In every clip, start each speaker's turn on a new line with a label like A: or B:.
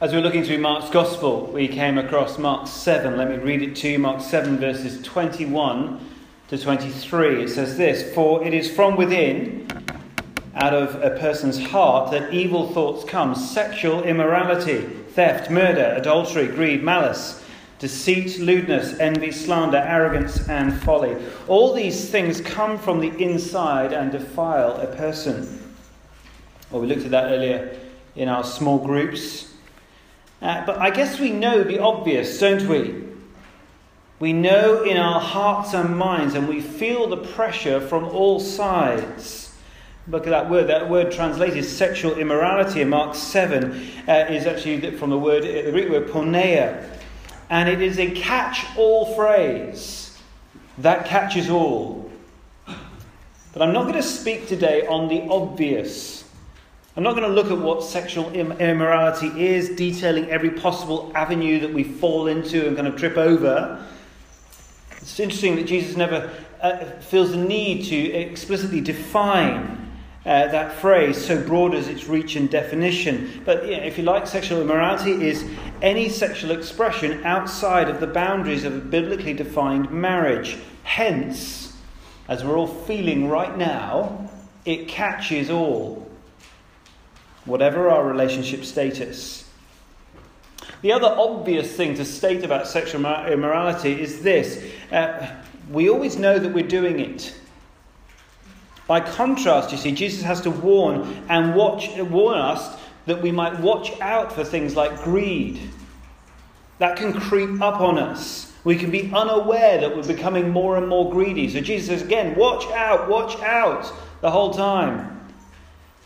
A: As we are looking through Mark's Gospel, we came across Mark 7. Let me read it to you. Mark 7, verses 21 to 23. It says this For it is from within, out of a person's heart, that evil thoughts come sexual immorality, theft, murder, adultery, greed, malice, deceit, lewdness, envy, slander, arrogance, and folly. All these things come from the inside and defile a person. Well, we looked at that earlier in our small groups. Uh, but I guess we know the obvious, don't we? We know in our hearts and minds, and we feel the pressure from all sides. Look at that word. That word translated sexual immorality in Mark 7 uh, is actually from the word, the Greek word porneia. And it is a catch all phrase that catches all. But I'm not going to speak today on the obvious. I'm not going to look at what sexual immorality is, detailing every possible avenue that we fall into and kind of trip over. It's interesting that Jesus never uh, feels the need to explicitly define uh, that phrase, so broad as its reach and definition. But you know, if you like, sexual immorality is any sexual expression outside of the boundaries of a biblically defined marriage. Hence, as we're all feeling right now, it catches all whatever our relationship status. The other obvious thing to state about sexual immorality is this uh, we always know that we're doing it. By contrast, you see, Jesus has to warn and watch, warn us that we might watch out for things like greed. That can creep up on us. We can be unaware that we're becoming more and more greedy. So Jesus says again, watch out, watch out the whole time.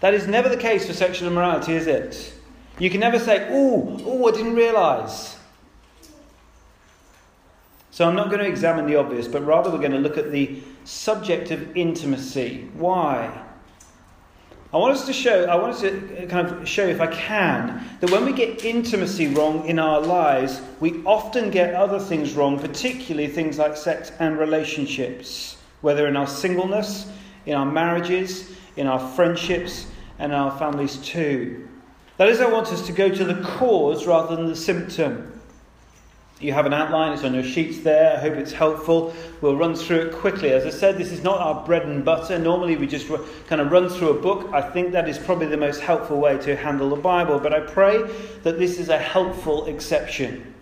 A: That is never the case for sexual immorality, is it? You can never say, oh, oh, I didn't realize. So I'm not going to examine the obvious, but rather we're going to look at the subject of intimacy. Why? I want us to show, I want us to kind of show, if I can, that when we get intimacy wrong in our lives, we often get other things wrong, particularly things like sex and relationships, whether in our singleness, in our marriages, in our friendships, and our families too. That is, I want us to go to the cause rather than the symptom. You have an outline, it's on your sheets there. I hope it's helpful. We'll run through it quickly. As I said, this is not our bread and butter. Normally, we just kind of run through a book. I think that is probably the most helpful way to handle the Bible. But I pray that this is a helpful exception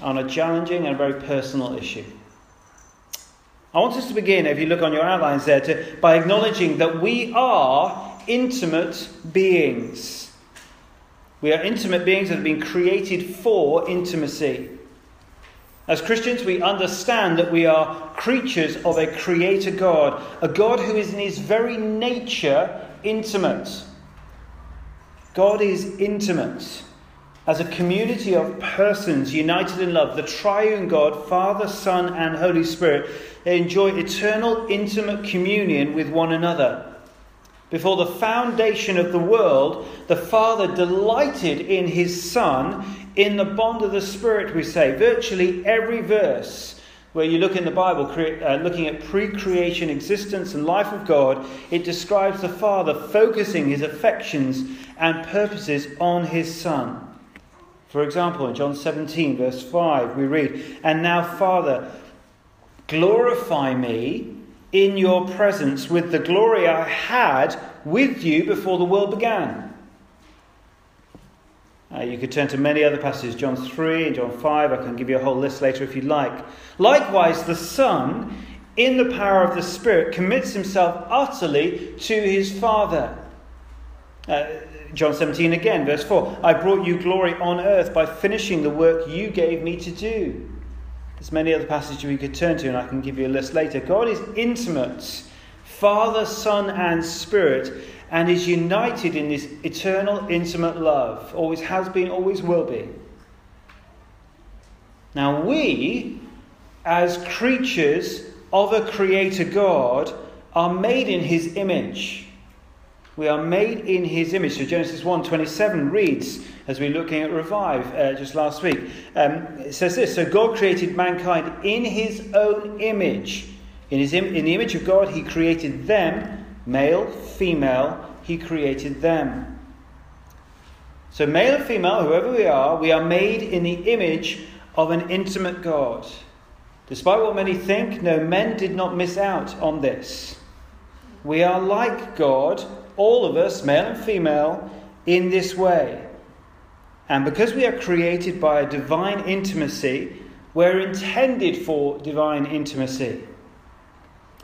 A: on a challenging and very personal issue. I want us to begin, if you look on your outlines there, to, by acknowledging that we are intimate beings. We are intimate beings that have been created for intimacy. As Christians, we understand that we are creatures of a creator God, a God who is in his very nature intimate. God is intimate. As a community of persons united in love, the triune God, Father, Son, and Holy Spirit, they enjoy eternal, intimate communion with one another. Before the foundation of the world, the Father delighted in his Son in the bond of the Spirit, we say. Virtually every verse where you look in the Bible, uh, looking at pre creation existence and life of God, it describes the Father focusing his affections and purposes on his Son. For example, in John 17, verse 5, we read, And now, Father, glorify me in your presence with the glory I had with you before the world began. Uh, you could turn to many other passages, John 3 and John 5. I can give you a whole list later if you'd like. Likewise, the Son, in the power of the Spirit, commits himself utterly to his Father. Uh, John 17 again, verse 4 I brought you glory on earth by finishing the work you gave me to do. There's many other passages we could turn to, and I can give you a list later. God is intimate, Father, Son, and Spirit, and is united in this eternal, intimate love. Always has been, always will be. Now, we, as creatures of a Creator God, are made in His image. We are made in his image. So Genesis 1:27 reads, as we are looking at Revive uh, just last week, um, it says this: So God created mankind in his own image. In, his Im- in the image of God, he created them, male, female, he created them. So, male and female, whoever we are, we are made in the image of an intimate God. Despite what many think, no, men did not miss out on this. We are like God, all of us, male and female, in this way. And because we are created by a divine intimacy, we're intended for divine intimacy.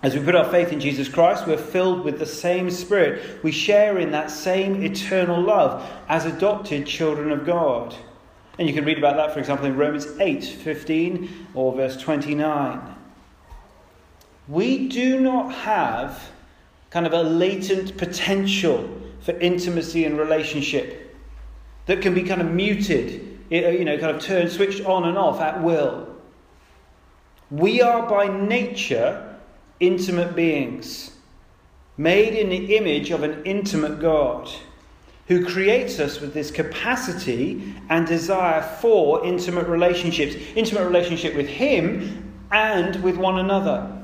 A: As we put our faith in Jesus Christ, we're filled with the same Spirit. We share in that same eternal love as adopted children of God. And you can read about that, for example, in Romans 8 15 or verse 29. We do not have kind of a latent potential for intimacy and relationship that can be kind of muted, you know, kind of turned, switched on and off at will. We are by nature intimate beings, made in the image of an intimate God who creates us with this capacity and desire for intimate relationships, intimate relationship with Him and with one another.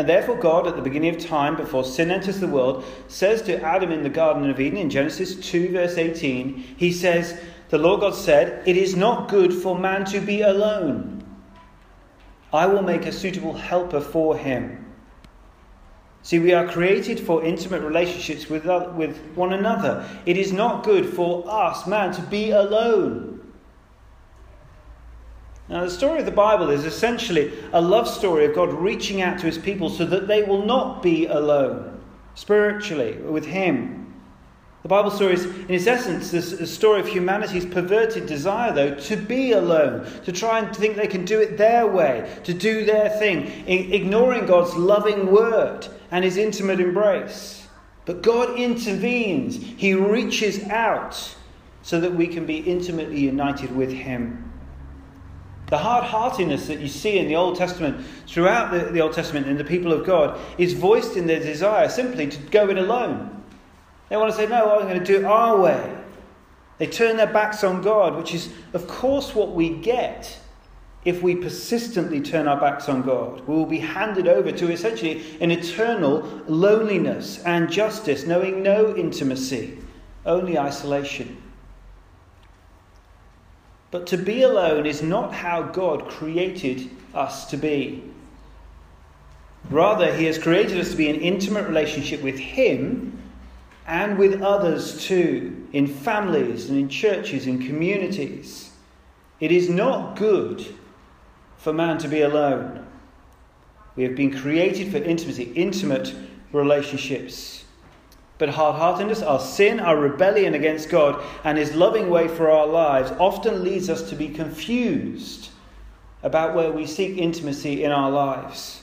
A: And therefore, God, at the beginning of time, before sin enters the world, says to Adam in the Garden of Eden, in Genesis 2, verse 18, He says, The Lord God said, It is not good for man to be alone. I will make a suitable helper for him. See, we are created for intimate relationships with, with one another. It is not good for us, man, to be alone. Now, the story of the Bible is essentially a love story of God reaching out to his people so that they will not be alone spiritually with him. The Bible story is, in its essence, this a story of humanity's perverted desire, though, to be alone, to try and think they can do it their way, to do their thing, ignoring God's loving word and his intimate embrace. But God intervenes, he reaches out so that we can be intimately united with him. The hard heartedness that you see in the Old Testament, throughout the, the Old Testament in the people of God, is voiced in their desire simply to go it alone they want to say, no, I'm going to do it our way. They turn their backs on God, which is, of course, what we get if we persistently turn our backs on God. We will be handed over to essentially an eternal loneliness and justice, knowing no intimacy, only isolation. But to be alone is not how God created us to be. Rather, He has created us to be in intimate relationship with Him and with others too, in families and in churches, in communities. It is not good for man to be alone. We have been created for intimacy, intimate relationships. But hard heartedness, our sin, our rebellion against God, and His loving way for our lives often leads us to be confused about where we seek intimacy in our lives.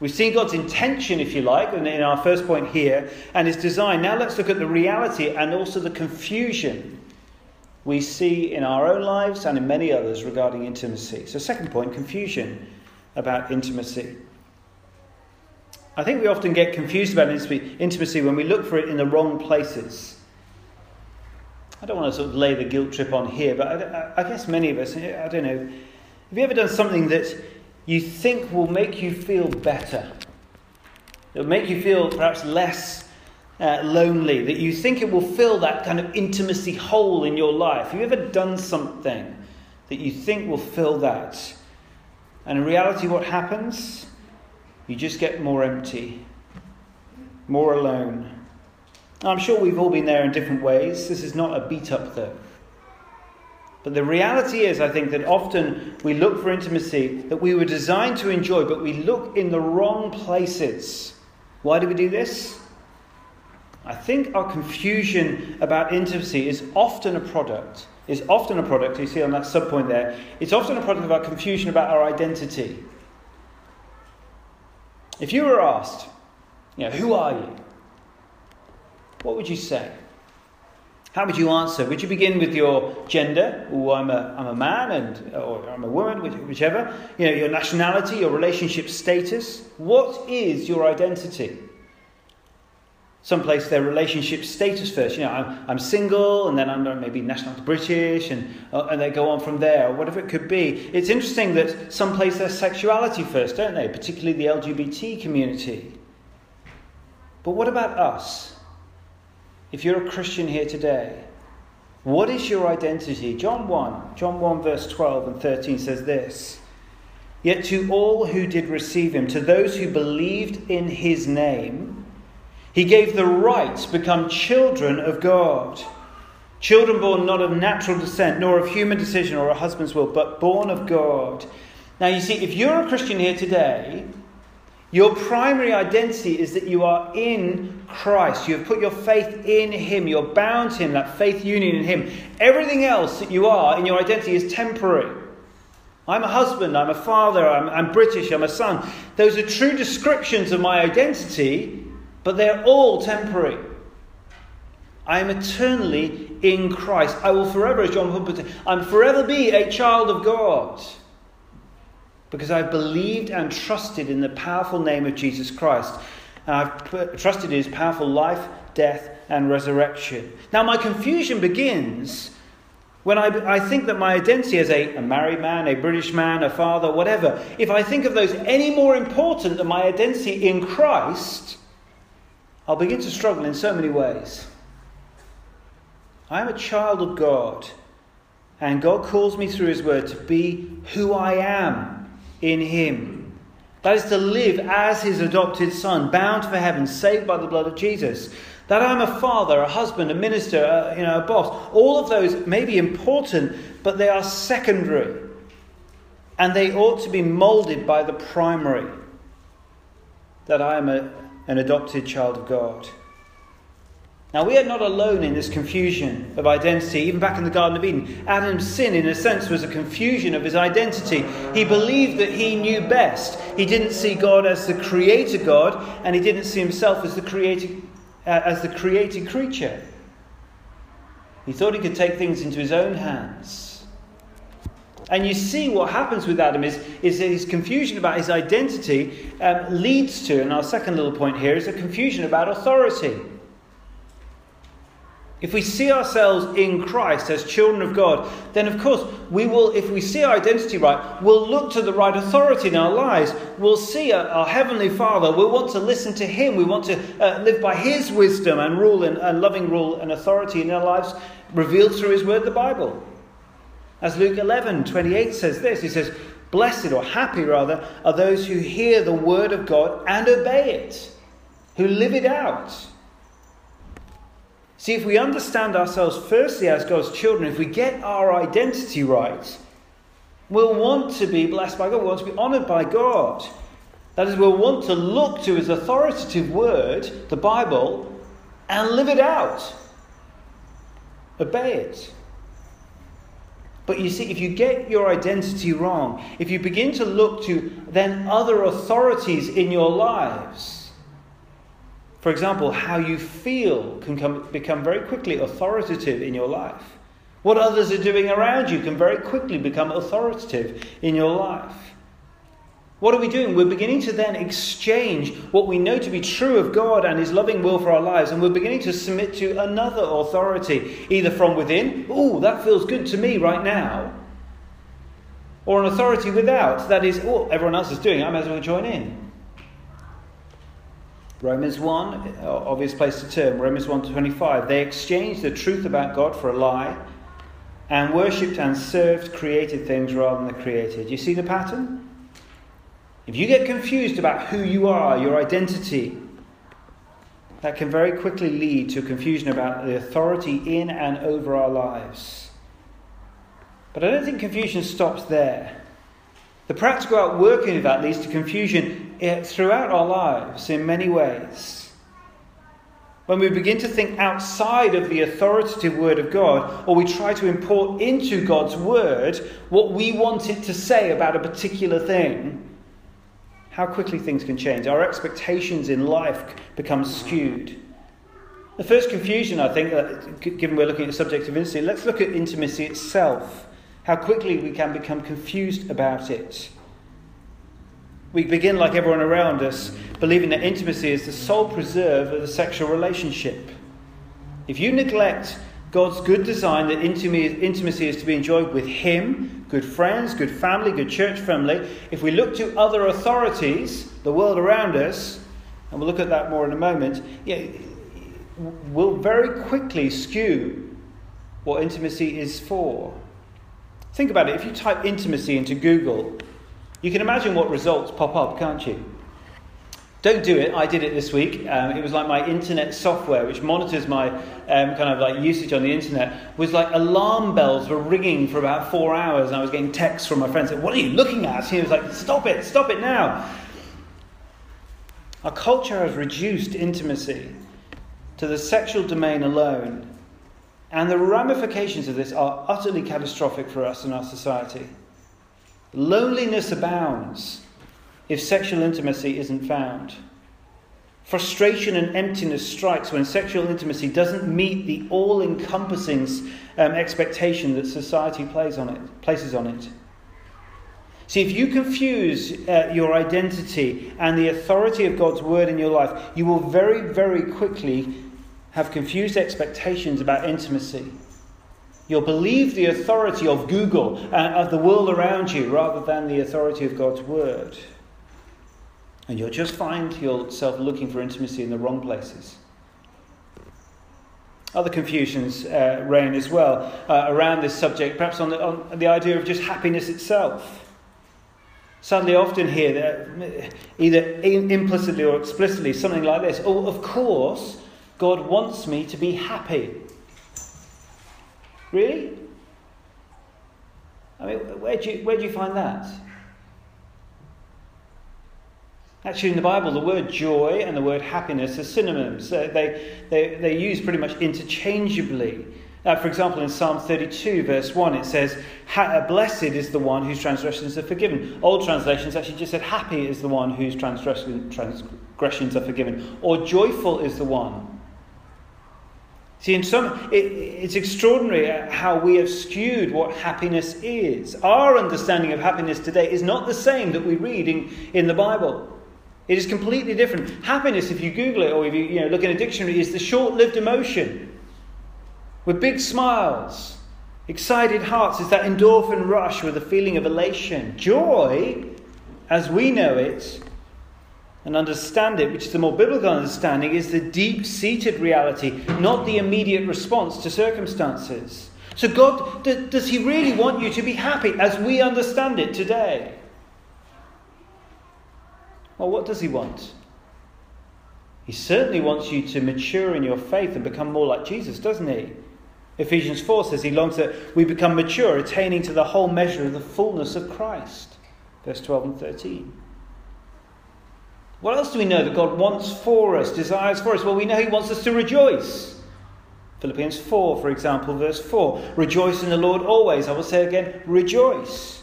A: We've seen God's intention, if you like, in our first point here, and his design. Now let's look at the reality and also the confusion we see in our own lives and in many others regarding intimacy. So, second point confusion about intimacy. I think we often get confused about intimacy when we look for it in the wrong places. I don't want to sort of lay the guilt trip on here, but I, I guess many of us, I don't know, have you ever done something that you think will make you feel better. It will make you feel perhaps less uh, lonely, that you think it will fill that kind of intimacy hole in your life. Have you ever done something that you think will fill that? And in reality, what happens? You just get more empty, more alone. I'm sure we've all been there in different ways. This is not a beat up, though. But the reality is, I think, that often we look for intimacy that we were designed to enjoy, but we look in the wrong places. Why do we do this? I think our confusion about intimacy is often a product, is often a product, you see on that subpoint there, it's often a product of our confusion about our identity. If you were asked, you know, who are you? What would you say? How would you answer? Would you begin with your gender? Oh, I'm a, I'm a man, and or I'm a woman, whichever. You know, your nationality, your relationship status. What is your identity? Some place their relationship status first. You know, I'm, I'm single, and then I'm maybe national British, and uh, and they go on from there, or whatever it could be. It's interesting that some place their sexuality first, don't they? Particularly the LGBT community. But what about us? if you're a Christian here today, what is your identity? John 1, John 1, verse 12 and 13 says this Yet to all who did receive him, to those who believed in his name, he gave the right to become children of God. Children born not of natural descent, nor of human decision or a husband's will, but born of God. Now, you see, if you're a Christian here today, your primary identity is that you are in Christ. You have put your faith in Him. You're bound to Him, that faith union in Him. Everything else that you are in your identity is temporary. I'm a husband, I'm a father, I'm, I'm British, I'm a son. Those are true descriptions of my identity, but they're all temporary. I am eternally in Christ. I will forever, as John put it, I'm forever be a child of God because I've believed and trusted in the powerful name of Jesus Christ. And I've trusted in his powerful life, death, and resurrection. Now, my confusion begins when I, I think that my identity as a, a married man, a British man, a father, whatever, if I think of those any more important than my identity in Christ, I'll begin to struggle in so many ways. I am a child of God, and God calls me through His Word to be who I am in Him. That is to live as His adopted Son, bound for heaven, saved by the blood of Jesus. That I'm a father, a husband, a minister, a, you know, a boss. All of those may be important, but they are secondary. And they ought to be molded by the primary. That I am a, an adopted child of God. Now, we are not alone in this confusion of identity, even back in the Garden of Eden. Adam's sin, in a sense, was a confusion of his identity. He believed that he knew best. He didn't see God as the creator God, and he didn't see himself as the created, uh, as the created creature. He thought he could take things into his own hands. And you see what happens with Adam is, is his confusion about his identity um, leads to, and our second little point here is a confusion about authority. If we see ourselves in Christ as children of God, then of course we will, if we see our identity right, we'll look to the right authority in our lives. We'll see our, Heavenly Father. We'll want to listen to Him. We want to uh, live by His wisdom and rule and, and loving rule and authority in our lives revealed through His Word, the Bible. As Luke 11 28 says this, He says, Blessed or happy rather are those who hear the Word of God and obey it, who live it out. See, if we understand ourselves firstly as God's children, if we get our identity right, we'll want to be blessed by God, we'll want to be honoured by God. That is, we'll want to look to His authoritative word, the Bible, and live it out. Obey it. But you see, if you get your identity wrong, if you begin to look to then other authorities in your lives, for example, how you feel can come, become very quickly authoritative in your life. What others are doing around you can very quickly become authoritative in your life. What are we doing? We're beginning to then exchange what we know to be true of God and His loving will for our lives, and we're beginning to submit to another authority, either from within, oh, that feels good to me right now, or an authority without, that is, oh, everyone else is doing it, I might as well join in. Romans 1, obvious place to turn. Romans 1 to 25. They exchanged the truth about God for a lie and worshipped and served created things rather than the created. Do you see the pattern? If you get confused about who you are, your identity, that can very quickly lead to confusion about the authority in and over our lives. But I don't think confusion stops there. The practical outworking of that leads to confusion eh, throughout our lives in many ways. When we begin to think outside of the authoritative Word of God, or we try to import into God's Word what we want it to say about a particular thing, how quickly things can change. Our expectations in life become skewed. The first confusion, I think, given we're looking at the subject of intimacy, let's look at intimacy itself how quickly we can become confused about it. We begin, like everyone around us, believing that intimacy is the sole preserve of the sexual relationship. If you neglect God's good design that intimacy is to be enjoyed with Him, good friends, good family, good church family, if we look to other authorities, the world around us, and we'll look at that more in a moment, yeah, will very quickly skew what intimacy is for. Think about it. If you type intimacy into Google, you can imagine what results pop up, can't you? Don't do it. I did it this week. Um, it was like my internet software, which monitors my um, kind of like usage on the internet, was like alarm bells were ringing for about four hours, and I was getting texts from my friends saying, "What are you looking at?" he was like, "Stop it! Stop it now!" Our culture has reduced intimacy to the sexual domain alone, and the ramifications of this are utterly catastrophic for us and our society. Loneliness abounds if sexual intimacy isn't found. Frustration and emptiness strikes when sexual intimacy doesn't meet the all encompassing um, expectation that society on it, places on it. See, if you confuse uh, your identity and the authority of God's word in your life, you will very, very quickly have confused expectations about intimacy. You'll believe the authority of Google and of the world around you rather than the authority of God's word. And you'll just find yourself looking for intimacy in the wrong places. Other confusions uh, reign as well uh, around this subject, perhaps on the, on the idea of just happiness itself. Sadly, often hear that either implicitly or explicitly something like this Oh, of course, God wants me to be happy. Really? I mean, where do you, where do you find that? Actually, in the Bible, the word joy and the word happiness are synonyms. Uh, they, they, they're used pretty much interchangeably. Uh, for example, in Psalm 32, verse 1, it says, uh, Blessed is the one whose transgressions are forgiven. Old translations actually just said, Happy is the one whose transgressions are forgiven. Or joyful is the one. See, in some, it, it's extraordinary how we have skewed what happiness is. Our understanding of happiness today is not the same that we read in, in the Bible. It is completely different. Happiness, if you Google it or if you, you know, look in a dictionary, is the short lived emotion with big smiles, excited hearts, is that endorphin rush with a feeling of elation. Joy, as we know it and understand it, which is the more biblical understanding, is the deep seated reality, not the immediate response to circumstances. So, God, does He really want you to be happy as we understand it today? Well, what does He want? He certainly wants you to mature in your faith and become more like Jesus, doesn't He? Ephesians 4 says he longs that we become mature, attaining to the whole measure of the fullness of Christ. Verse 12 and 13. What else do we know that God wants for us, desires for us? Well, we know He wants us to rejoice. Philippians 4, for example, verse 4 Rejoice in the Lord always. I will say again, rejoice.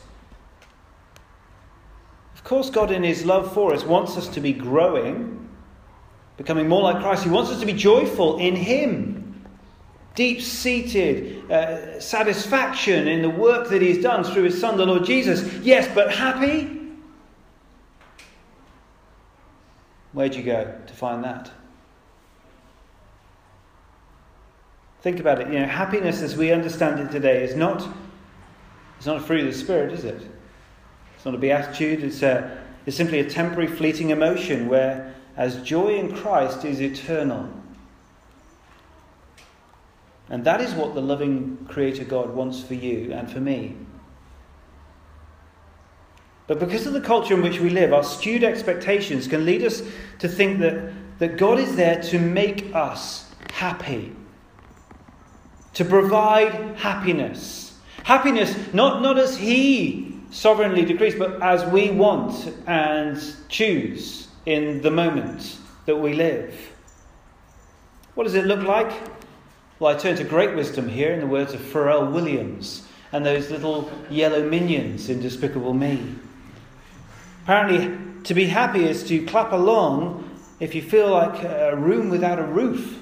A: Course, God, in His love for us, wants us to be growing, becoming more like Christ. He wants us to be joyful in Him deep seated uh, satisfaction in the work that He's done through His Son, the Lord Jesus. Yes, but happy? Where'd you go to find that? Think about it. You know, happiness as we understand it today is not, it's not a fruit of the Spirit, is it? It's not a beatitude. It's, a, it's simply a temporary, fleeting emotion where, as joy in Christ is eternal, and that is what the loving Creator God wants for you and for me. But because of the culture in which we live, our skewed expectations can lead us to think that, that God is there to make us happy, to provide happiness. Happiness, not, not as He sovereignly decrees, but as we want and choose in the moment that we live. What does it look like? Well, I turn to great wisdom here in the words of Pharrell Williams and those little yellow minions in Despicable Me. Apparently, to be happy is to clap along if you feel like a room without a roof.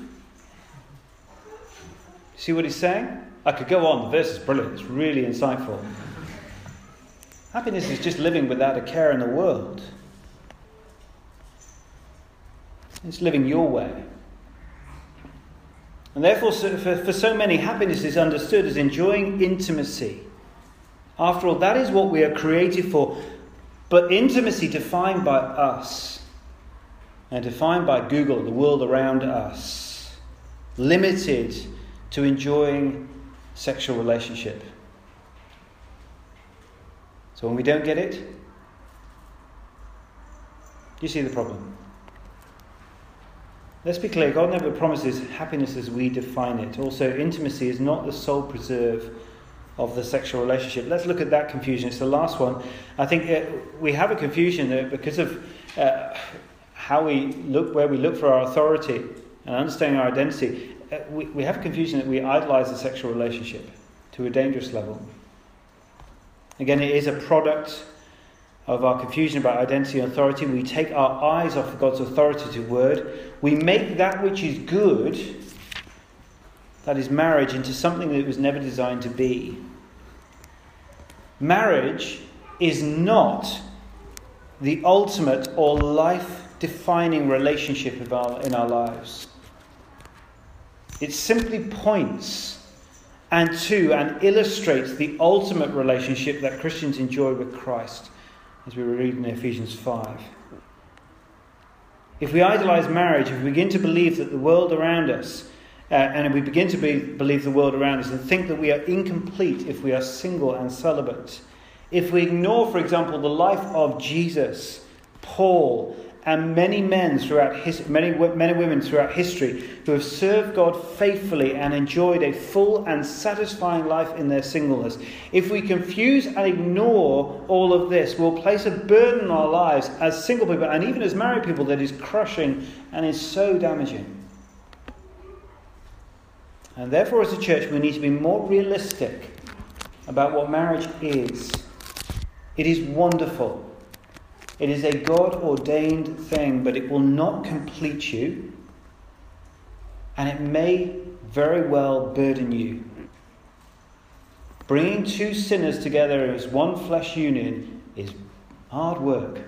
A: See what he's saying? I could go on. The verse is brilliant. It's really insightful. Happiness is just living without a care in the world. It's living your way. And therefore, for, so many, happiness is understood as enjoying intimacy. After all, that is what we are created for. But intimacy defined by us and defined by Google, the world around us, limited to enjoying sexual relationship. So when we don't get it, you see the problem? Let's be clear God never promises happiness as we define it. Also, intimacy is not the sole preserve of the sexual relationship. Let's look at that confusion. It's the last one. I think uh, we have a confusion that because of uh, how we look, where we look for our authority and understanding our identity, uh, we, we have a confusion that we idolize the sexual relationship to a dangerous level. Again, it is a product of our confusion about identity and authority. We take our eyes off of God's authoritative word. We make that which is good, that is marriage, into something that it was never designed to be. Marriage is not the ultimate or life defining relationship in our lives. It simply points and two, and illustrates the ultimate relationship that Christians enjoy with Christ, as we read in Ephesians 5. If we idolize marriage, if we begin to believe that the world around us, uh, and we begin to be, believe the world around us and think that we are incomplete if we are single and celibate, if we ignore, for example, the life of Jesus, Paul, and many men throughout his, many men and women throughout history who have served God faithfully and enjoyed a full and satisfying life in their singleness. If we confuse and ignore all of this, we'll place a burden on our lives as single people and even as married people that is crushing and is so damaging. And therefore, as a church, we need to be more realistic about what marriage is. It is wonderful. It is a God ordained thing, but it will not complete you, and it may very well burden you. Bringing two sinners together as one flesh union is hard work.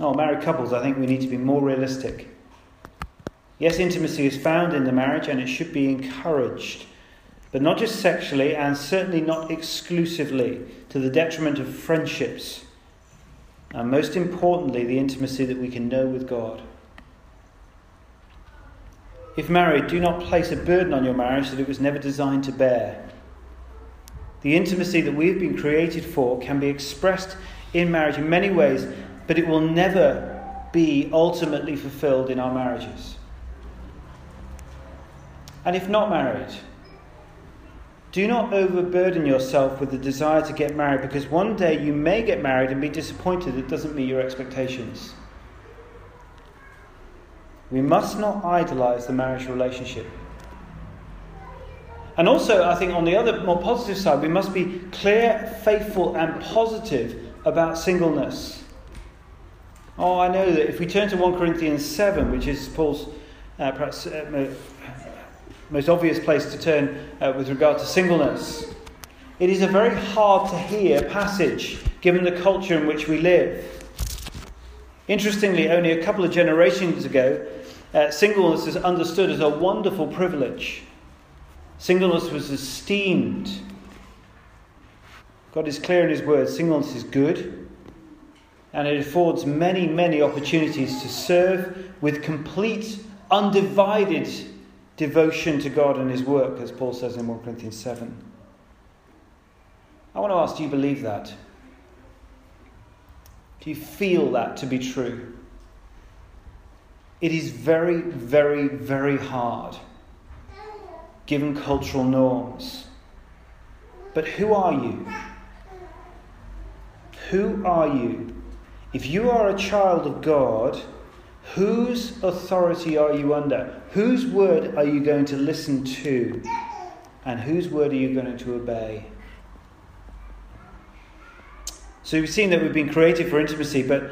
A: Oh, married couples, I think we need to be more realistic. Yes, intimacy is found in the marriage and it should be encouraged but not just sexually and certainly not exclusively to the detriment of friendships. And most importantly, the intimacy that we can know with God. If married, do not place a burden on your marriage that it was never designed to bear. The intimacy that we've been created for can be expressed in marriage in many ways, but it will never be ultimately fulfilled in our marriages. And if not married, do not overburden yourself with the desire to get married because one day you may get married and be disappointed it doesn't meet your expectations. We must not idolize the marriage relationship. And also, I think on the other, more positive side, we must be clear, faithful, and positive about singleness. Oh, I know that if we turn to 1 Corinthians 7, which is Paul's uh, perhaps uh, most obvious place to turn uh, with regard to singleness. It is a very hard to hear passage given the culture in which we live. Interestingly, only a couple of generations ago, uh, singleness was understood as a wonderful privilege. Singleness was esteemed. God is clear in His word singleness is good, and it affords many, many opportunities to serve with complete, undivided devotion to God and His work, as Paul says in 1 Corinthians 7. I want to ask do you believe that? Do you feel that to be true? It is very, very, very hard given cultural norms. But who are you? Who are you? If you are a child of God, Whose authority are you under? Whose word are you going to listen to? And whose word are you going to obey? So we've seen that we've been created for intimacy, but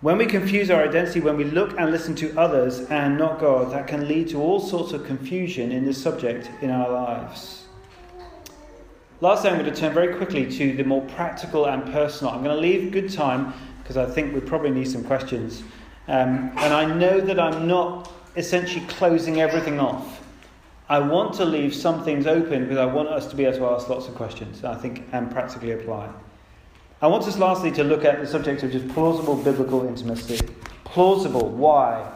A: when we confuse our identity, when we look and listen to others and not God, that can lead to all sorts of confusion in this subject in our lives. Lastly, I'm going to turn very quickly to the more practical and personal. I'm going to leave good time because I think we probably need some questions. Um, and I know that I'm not essentially closing everything off. I want to leave some things open because I want us to be able to ask lots of questions, I think, and practically apply. I want us lastly to look at the subject of just plausible biblical intimacy. Plausible, why?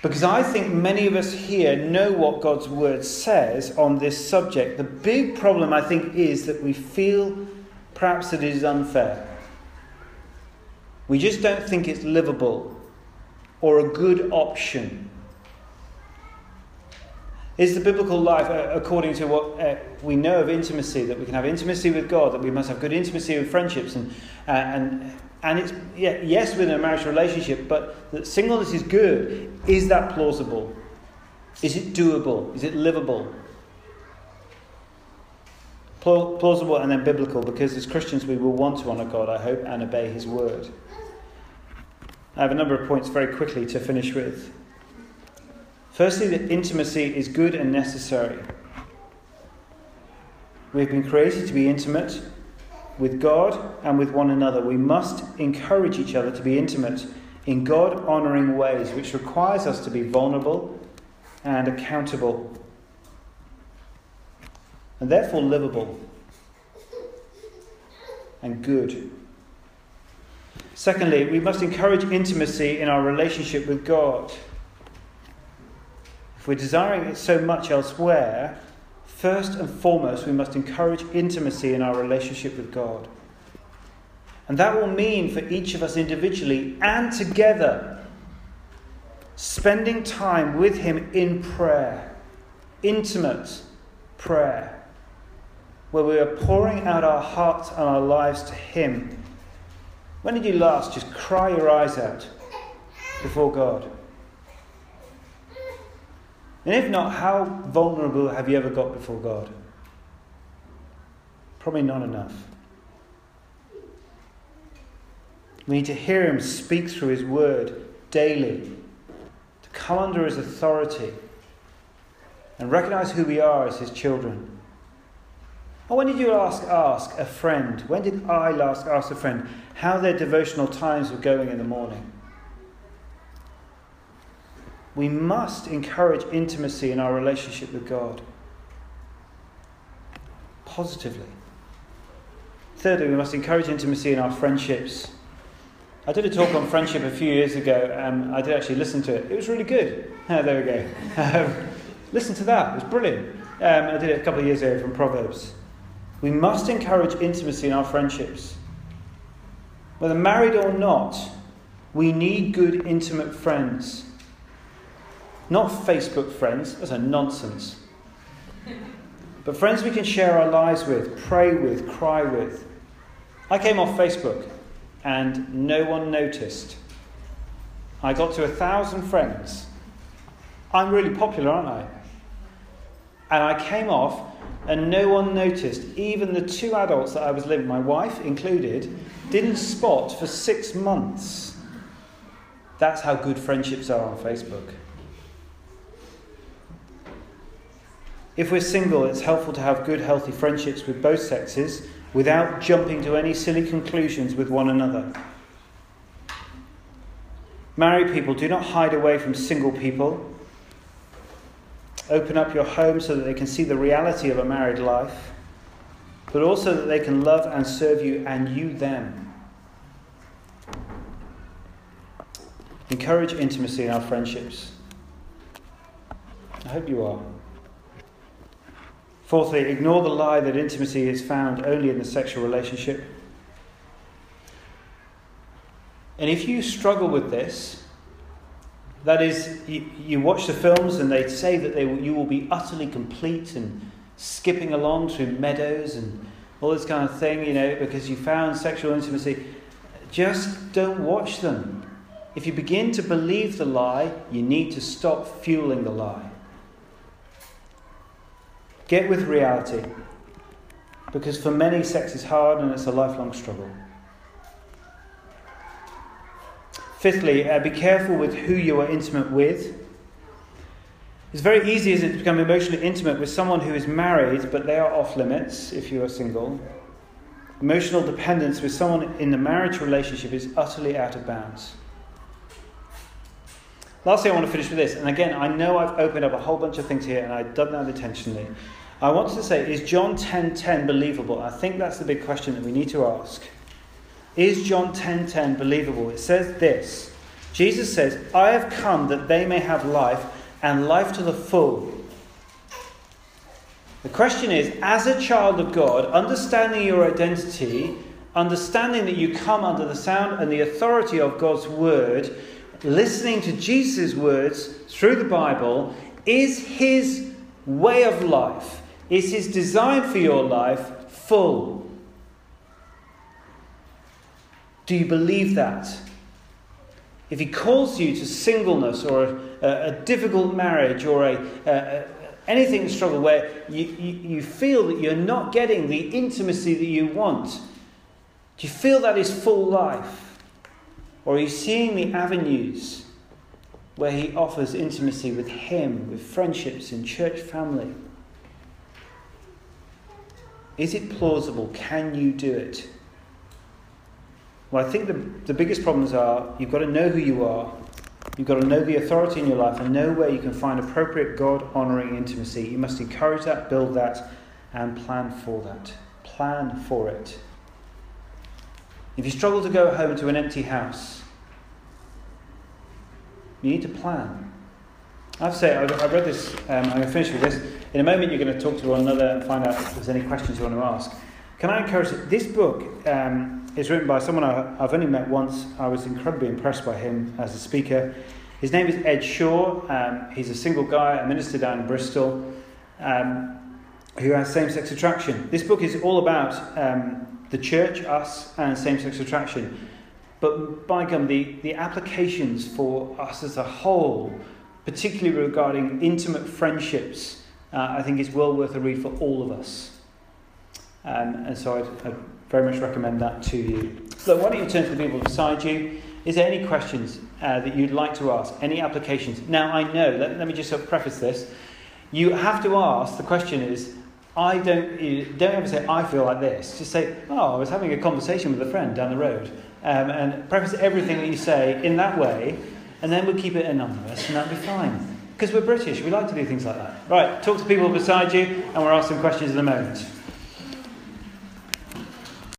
A: Because I think many of us here know what God's word says on this subject. The big problem, I think, is that we feel perhaps that it is unfair. We just don't think it's livable or a good option. Is the biblical life, uh, according to what uh, we know of intimacy, that we can have intimacy with God, that we must have good intimacy with friendships, and, uh, and, and it's, yes, within a marriage relationship, but that singleness is good. Is that plausible? Is it doable? Is it livable? Plausible and then biblical, because as Christians we will want to honour God, I hope, and obey His word. I have a number of points very quickly to finish with. Firstly, that intimacy is good and necessary. We've been created to be intimate with God and with one another. We must encourage each other to be intimate in God honouring ways, which requires us to be vulnerable and accountable, and therefore livable and good. Secondly, we must encourage intimacy in our relationship with God. If we're desiring it so much elsewhere, first and foremost, we must encourage intimacy in our relationship with God. And that will mean for each of us individually and together spending time with Him in prayer, intimate prayer, where we are pouring out our hearts and our lives to Him. When did you last just cry your eyes out before God? And if not, how vulnerable have you ever got before God? Probably not enough. We need to hear Him speak through His word daily, to come under His authority, and recognize who we are as His children. Or when did you last ask a friend? When did I last ask a friend how their devotional times were going in the morning? We must encourage intimacy in our relationship with God positively. Thirdly, we must encourage intimacy in our friendships. I did a talk on friendship a few years ago, and I did actually listen to it. It was really good. Oh, there we go. Um, listen to that, it was brilliant. Um, I did it a couple of years ago from Proverbs. We must encourage intimacy in our friendships. Whether married or not, we need good, intimate friends. Not Facebook friends, that's a nonsense. But friends we can share our lives with, pray with, cry with. I came off Facebook and no one noticed. I got to a thousand friends. I'm really popular, aren't I? And I came off and no one noticed. Even the two adults that I was living, my wife included, didn't spot for six months. That's how good friendships are on Facebook. If we're single, it's helpful to have good, healthy friendships with both sexes without jumping to any silly conclusions with one another. Married people, do not hide away from single people. Open up your home so that they can see the reality of a married life, but also that they can love and serve you and you them. Encourage intimacy in our friendships. I hope you are. Fourthly, ignore the lie that intimacy is found only in the sexual relationship. And if you struggle with this, that is, you, you watch the films and they say that they, you will be utterly complete and skipping along through meadows and all this kind of thing, you know, because you found sexual intimacy. Just don't watch them. If you begin to believe the lie, you need to stop fueling the lie. Get with reality. Because for many, sex is hard and it's a lifelong struggle. Fifthly, uh, be careful with who you are intimate with. It's very easy, isn't it, to become emotionally intimate with someone who is married, but they are off limits if you are single. Emotional dependence with someone in the marriage relationship is utterly out of bounds. Lastly, I want to finish with this. And again, I know I've opened up a whole bunch of things here and I've done that intentionally. I wanted to say, is John 10.10 believable? I think that's the big question that we need to ask. Is John 10.10 10 believable? It says this, Jesus says, I have come that they may have life and life to the full. The question is, as a child of God, understanding your identity, understanding that you come under the sound and the authority of God's word, listening to Jesus' words through the Bible, is his way of life, is his design for your life full? Do you believe that? If he calls you to singleness or a, a, difficult marriage or a, a anything in struggle where you, you, you feel that you're not getting the intimacy that you want, do you feel that is full life? Or are you seeing the avenues where he offers intimacy with him, with friendships in church family? Is it plausible? Can you do it? Well, I think the, the biggest problems are you've got to know who you are, you've got to know the authority in your life, and know where you can find appropriate God honouring intimacy. You must encourage that, build that, and plan for that. Plan for it. If you struggle to go home to an empty house, you need to plan. I have to say, I've, I've read this, um, I'm going to finish with this. In a moment, you're going to talk to one another and find out if there's any questions you want to ask. Can I encourage? This book um, is written by someone I, have only met once. I was incredibly impressed by him as a speaker. His name is Ed Shaw. Um, he's a single guy, a minister down in Bristol, um, who has same sex attraction. This book is all about um, the church, us, and same sex attraction. But by gum, the, the applications for us as a whole, particularly regarding intimate friendships uh, I think is well worth a read for all of us. Um, and so I'd, I'd, very much recommend that to you. So why don't you turn to the people beside you? Is there any questions uh, that you'd like to ask? Any applications? Now, I know, let, let me just sort of preface this. You have to ask, the question is, I don't, don't ever say, I feel like this. Just say, oh, I was having a conversation with a friend down the road. Um, and preface everything that you say in that way, and then we'll keep it anonymous, and that'll be fine. Because we're British, we like to do things like that. Right, talk to people beside you, and we'll ask some questions in a moment.